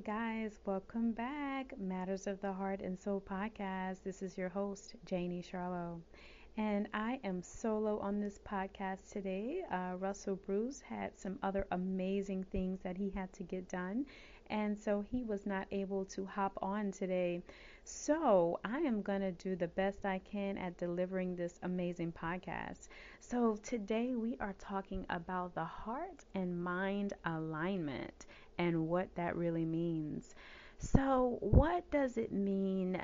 Hey guys, welcome back. Matters of the Heart and Soul podcast. This is your host, Janie Charlo. And I am solo on this podcast today. Uh, Russell Bruce had some other amazing things that he had to get done. And so he was not able to hop on today. So I am going to do the best I can at delivering this amazing podcast. So today we are talking about the heart and mind alignment and what that really means. So, what does it mean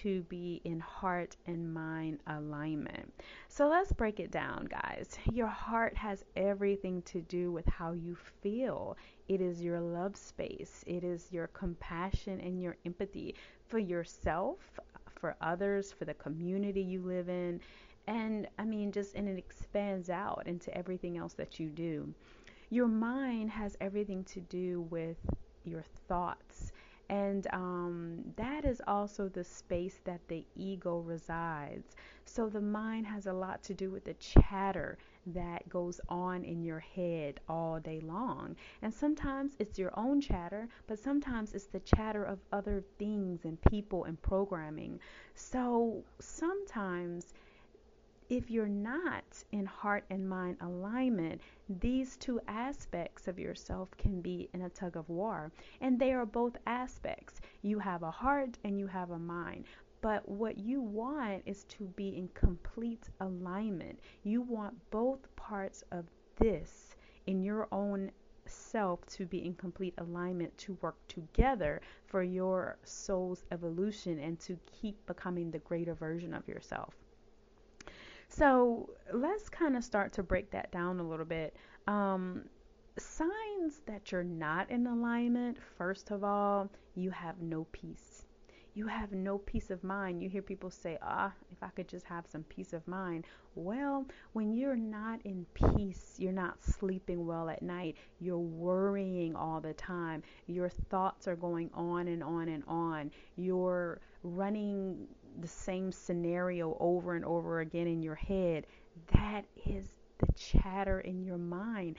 to be in heart and mind alignment? So, let's break it down, guys. Your heart has everything to do with how you feel, it is your love space, it is your compassion and your empathy for yourself, for others, for the community you live in. And I mean, just, and it expands out into everything else that you do. Your mind has everything to do with your thoughts. And um, that is also the space that the ego resides. So the mind has a lot to do with the chatter that goes on in your head all day long. And sometimes it's your own chatter, but sometimes it's the chatter of other things and people and programming. So sometimes if you're not in heart and mind alignment, these two aspects of yourself can be in a tug of war. And they are both aspects. You have a heart and you have a mind. But what you want is to be in complete alignment. You want both parts of this in your own self to be in complete alignment to work together for your soul's evolution and to keep becoming the greater version of yourself. So let's kind of start to break that down a little bit. Um, signs that you're not in alignment, first of all, you have no peace. You have no peace of mind. You hear people say, ah, if I could just have some peace of mind. Well, when you're not in peace, you're not sleeping well at night, you're worrying all the time, your thoughts are going on and on and on, you're running the same scenario over and over again in your head, that is the chatter in your mind.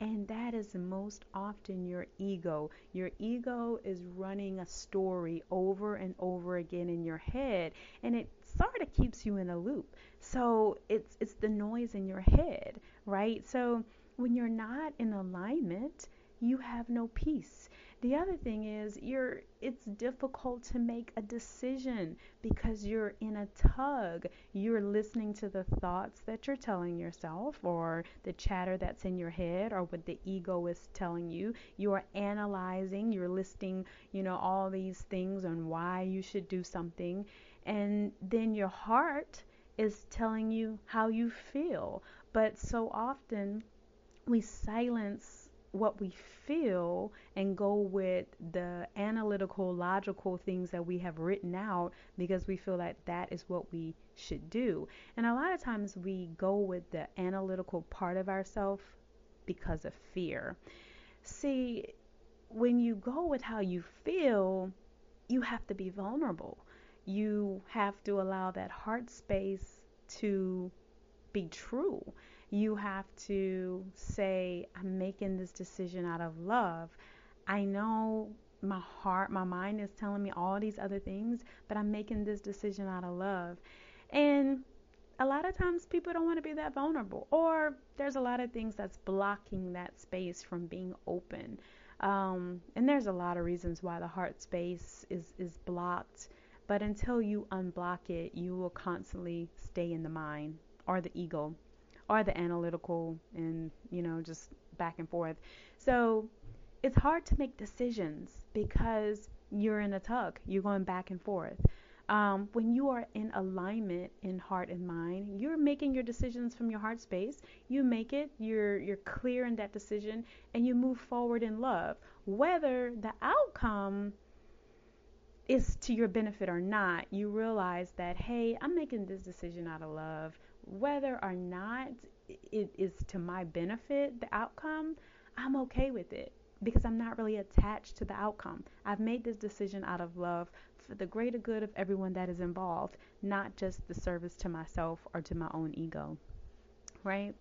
And that is most often your ego. Your ego is running a story over and over again in your head, and it sort of keeps you in a loop. So it's it's the noise in your head, right? So when you're not in alignment, you have no peace. The other thing is you're it's difficult to make a decision because you're in a tug. You're listening to the thoughts that you're telling yourself or the chatter that's in your head or what the ego is telling you. You're analyzing, you're listing, you know, all these things on why you should do something and then your heart is telling you how you feel. But so often we silence what we feel and go with the analytical, logical things that we have written out because we feel that that is what we should do. And a lot of times we go with the analytical part of ourselves because of fear. See, when you go with how you feel, you have to be vulnerable. You have to allow that heart space to be true you have to say, I'm making this decision out of love. I know my heart, my mind is telling me all these other things, but I'm making this decision out of love. And a lot of times people don't want to be that vulnerable, or there's a lot of things that's blocking that space from being open. Um, and there's a lot of reasons why the heart space is, is blocked. But until you unblock it, you will constantly stay in the mind or the ego or the analytical and, you know, just back and forth. So it's hard to make decisions because you're in a tug, you're going back and forth. Um, when you are in alignment in heart and mind, you're making your decisions from your heart space. You make it, you're you're clear in that decision, and you move forward in love. Whether the outcome is to your benefit or not, you realize that, hey, I'm making this decision out of love. Whether or not it is to my benefit, the outcome, I'm okay with it because I'm not really attached to the outcome. I've made this decision out of love for the greater good of everyone that is involved, not just the service to myself or to my own ego. Right?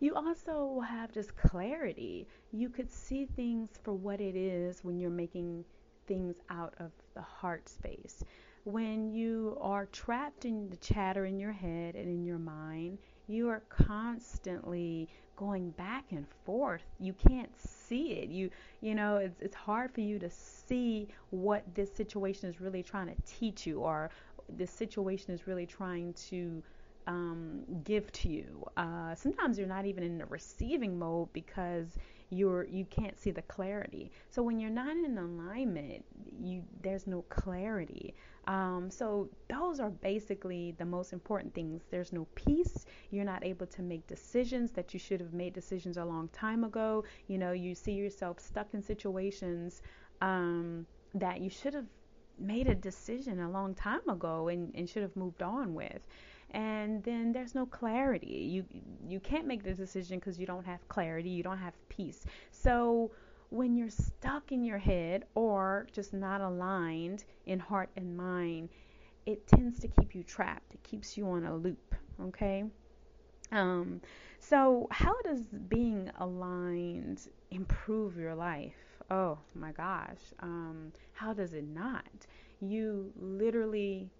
You also will have just clarity. You could see things for what it is when you're making things out of the heart space. When you are trapped in the chatter in your head and in your mind, you are constantly going back and forth. You can't see it. You you know, it's it's hard for you to see what this situation is really trying to teach you or this situation is really trying to um, give to you. Uh, sometimes you're not even in the receiving mode because you're you can't see the clarity. So when you're not in alignment, you there's no clarity. Um, so those are basically the most important things. There's no peace. You're not able to make decisions that you should have made decisions a long time ago. You know, you see yourself stuck in situations um, that you should have made a decision a long time ago and, and should have moved on with and then there's no clarity. You you can't make the decision because you don't have clarity, you don't have peace. So when you're stuck in your head or just not aligned in heart and mind, it tends to keep you trapped. It keeps you on a loop, okay? Um so how does being aligned improve your life? Oh my gosh. Um how does it not? You literally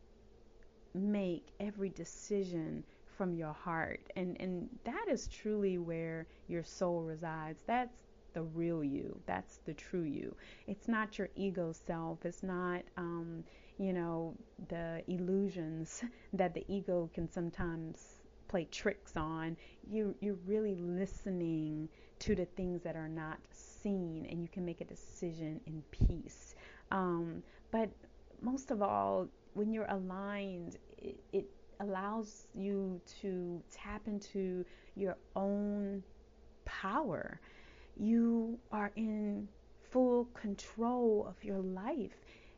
make every decision from your heart. And and that is truly where your soul resides. That's the real you. That's the true you. It's not your ego self. It's not um, you know the illusions that the ego can sometimes play tricks on. You you're really listening to the things that are not seen and you can make a decision in peace. Um, but most of all when you're aligned it, it allows you to tap into your own power. You are in full control of your life.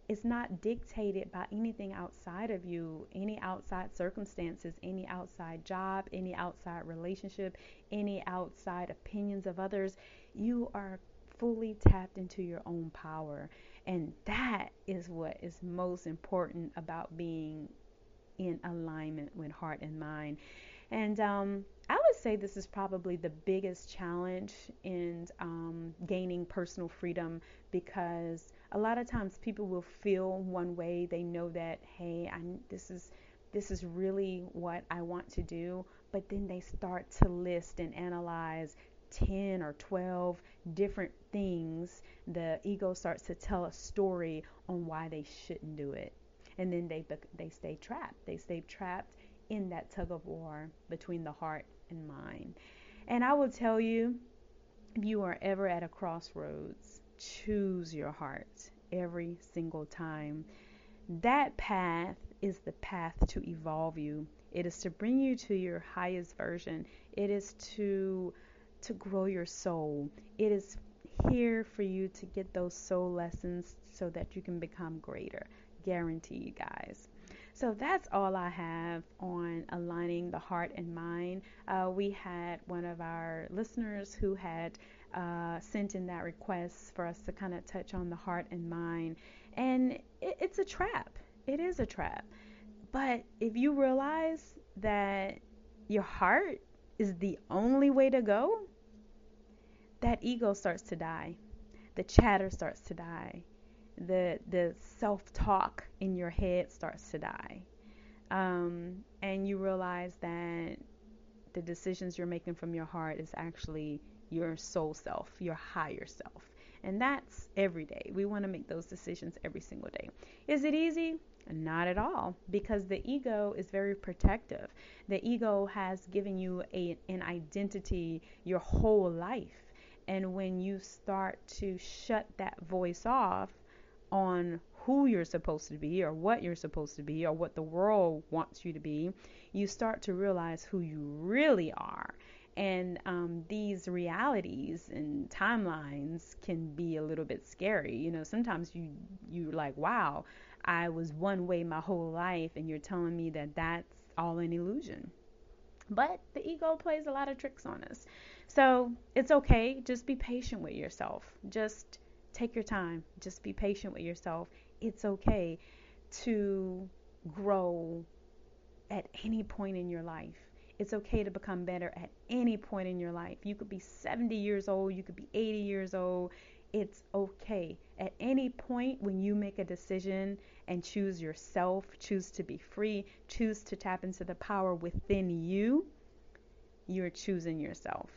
It's not dictated by anything outside of you, any outside circumstances, any outside job, any outside relationship, any outside opinions of others. You are fully tapped into your own power. And that is what is most important about being in alignment with heart and mind. And um, I would say this is probably the biggest challenge in um, gaining personal freedom because a lot of times people will feel one way. They know that, hey, I, this is this is really what I want to do, but then they start to list and analyze 10 or 12 different things. The ego starts to tell a story on why they shouldn't do it and then they they stay trapped. They stay trapped in that tug of war between the heart and mind. And I will tell you, if you are ever at a crossroads, choose your heart every single time. That path is the path to evolve you. It is to bring you to your highest version. It is to to grow your soul. It is here for you to get those soul lessons so that you can become greater guaranteed, guys. So that's all I have on aligning the heart and mind. Uh, we had one of our listeners who had uh, sent in that request for us to kind of touch on the heart and mind. And it, it's a trap. It is a trap. But if you realize that your heart is the only way to go, that ego starts to die. The chatter starts to die the the self-talk in your head starts to die. Um, and you realize that the decisions you're making from your heart is actually your soul self your higher self. And that's every day. We want to make those decisions every single day. Is it easy? Not at all because the ego is very protective. The ego has given you a, an identity your whole life. And when you start to shut that voice off on who you're supposed to be or what you're supposed to be or what the world wants you to be, you start to realize who you really are. And um, these realities and timelines can be a little bit scary. You know, sometimes you you're like, wow, I was one way my whole life, and you're telling me that that's all an illusion. But the ego plays a lot of tricks on us. So it's okay. Just be patient with yourself. Just take your time. Just be patient with yourself. It's okay to grow at any point in your life. It's okay to become better at any point in your life. You could be 70 years old, you could be 80 years old. It's okay. At any point when you make a decision and choose yourself, choose to be free, choose to tap into the power within you, you're choosing yourself.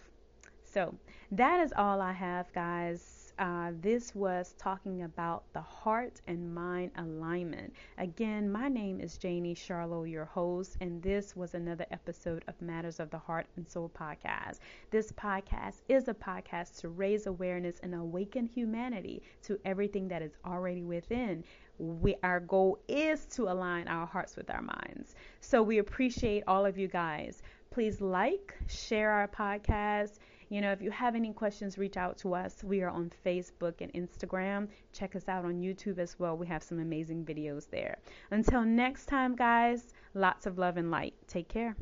So, that is all I have, guys uh, this was talking about the heart and mind alignment. Again, my name is Janie Charlo, your host, and this was another episode of Matters of the Heart and Soul podcast. This podcast is a podcast to raise awareness and awaken humanity to everything that is already within. We, our goal is to align our hearts with our minds. So we appreciate all of you guys. Please like, share our podcast you know, if you have any questions, reach out to us. We are on Facebook and Instagram. Check us out on YouTube as well. We have some amazing videos there. Until next time, guys, lots of love and light. Take care.